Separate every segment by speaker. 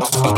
Speaker 1: Thank you.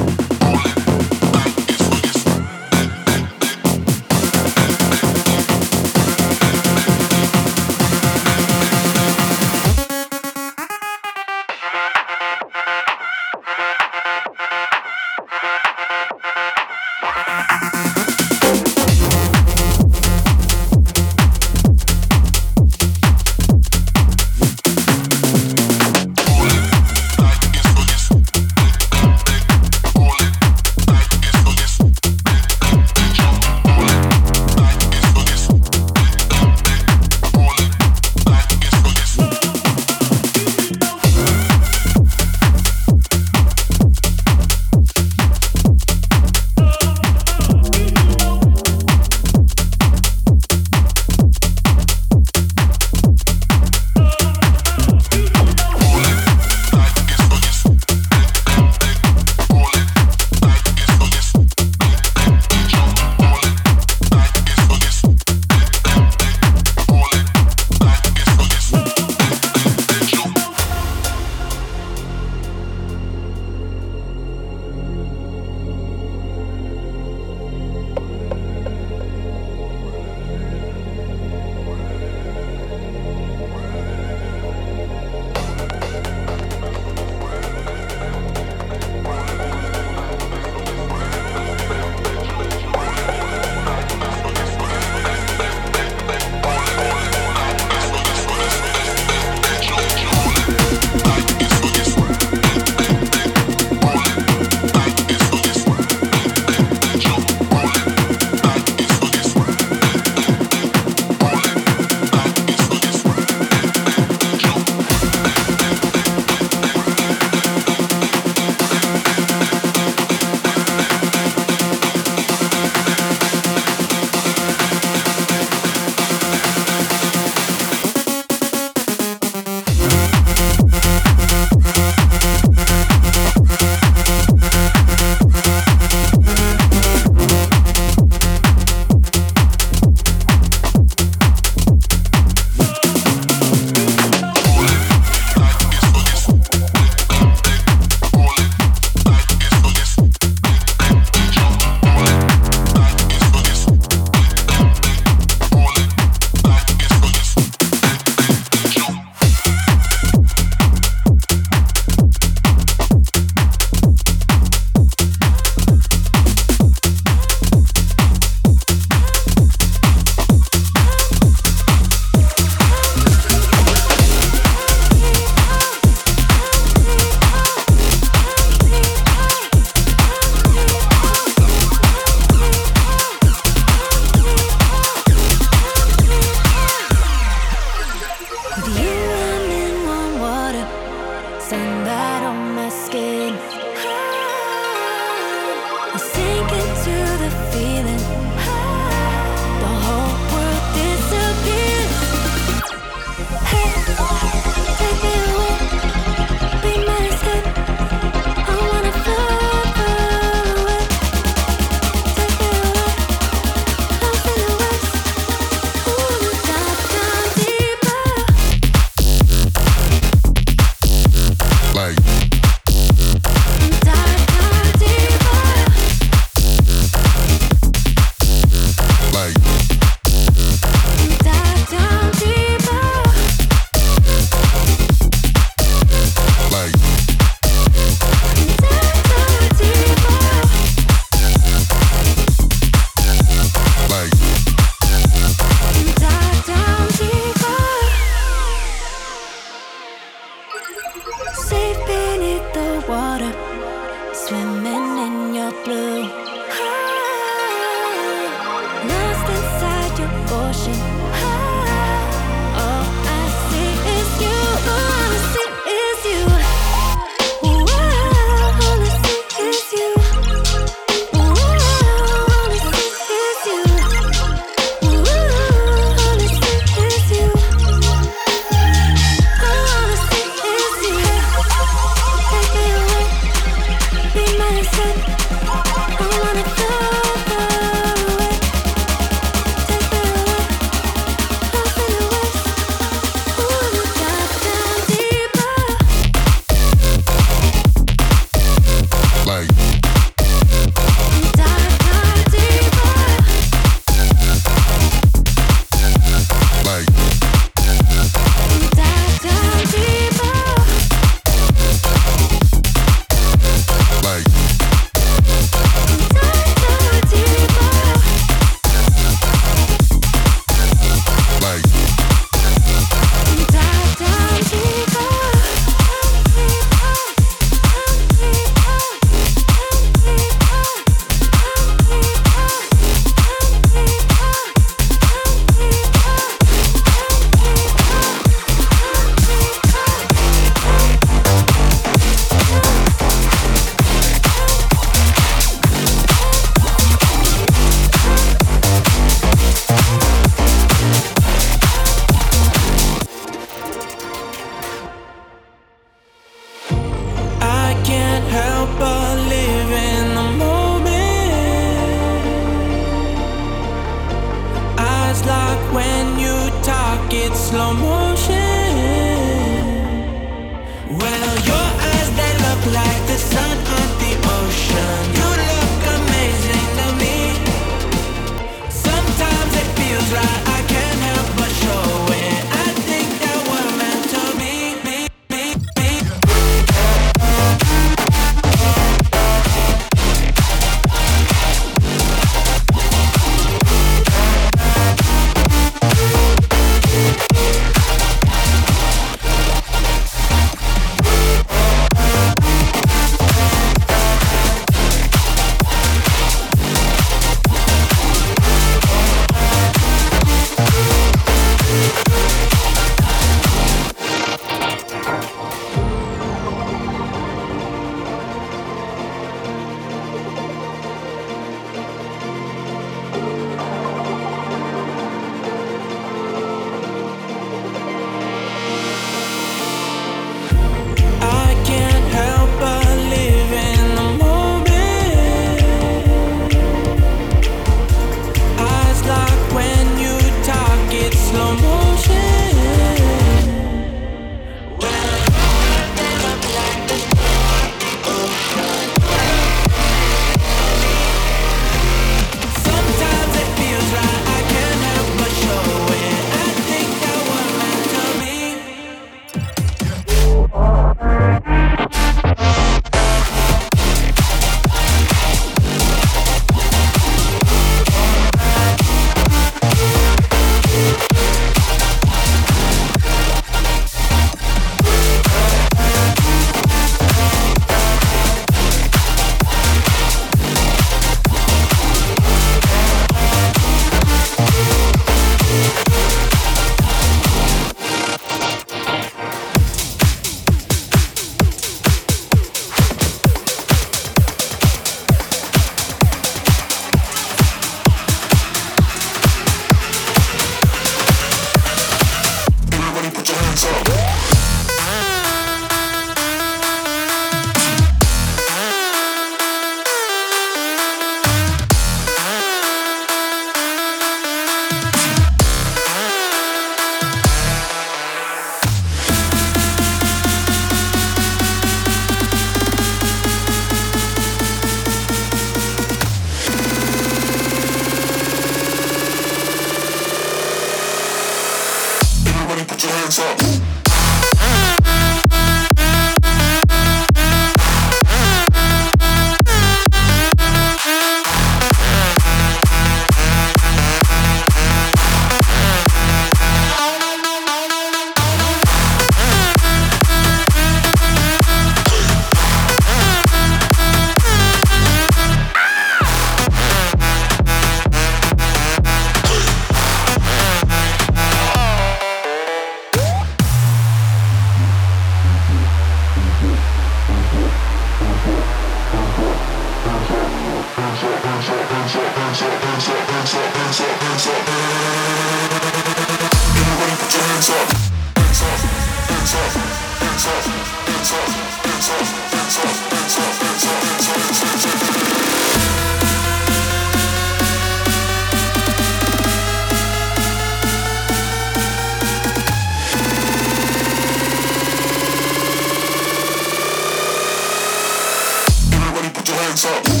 Speaker 1: So.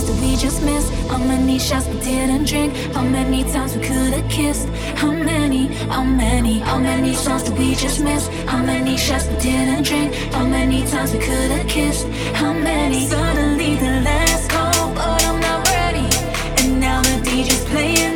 Speaker 1: ones did we just miss? How many
Speaker 2: shots we didn't drink? How many times we could have kissed? How many, how many, how many songs did we just missed? How many shots we didn't drink? How many times we could have kissed? How many? Suddenly the last call, but I'm not ready. And now the DJ's playing.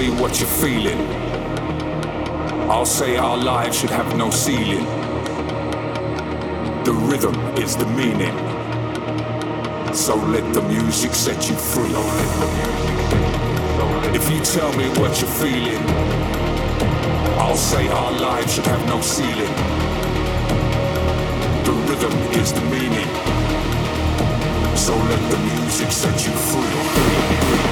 Speaker 3: Me
Speaker 4: what you're feeling, I'll say our lives should have no ceiling. The rhythm is the meaning. So let the music set you free. If you tell me what you're feeling, I'll say our lives should have no ceiling. The rhythm is the meaning. So let the music set you free.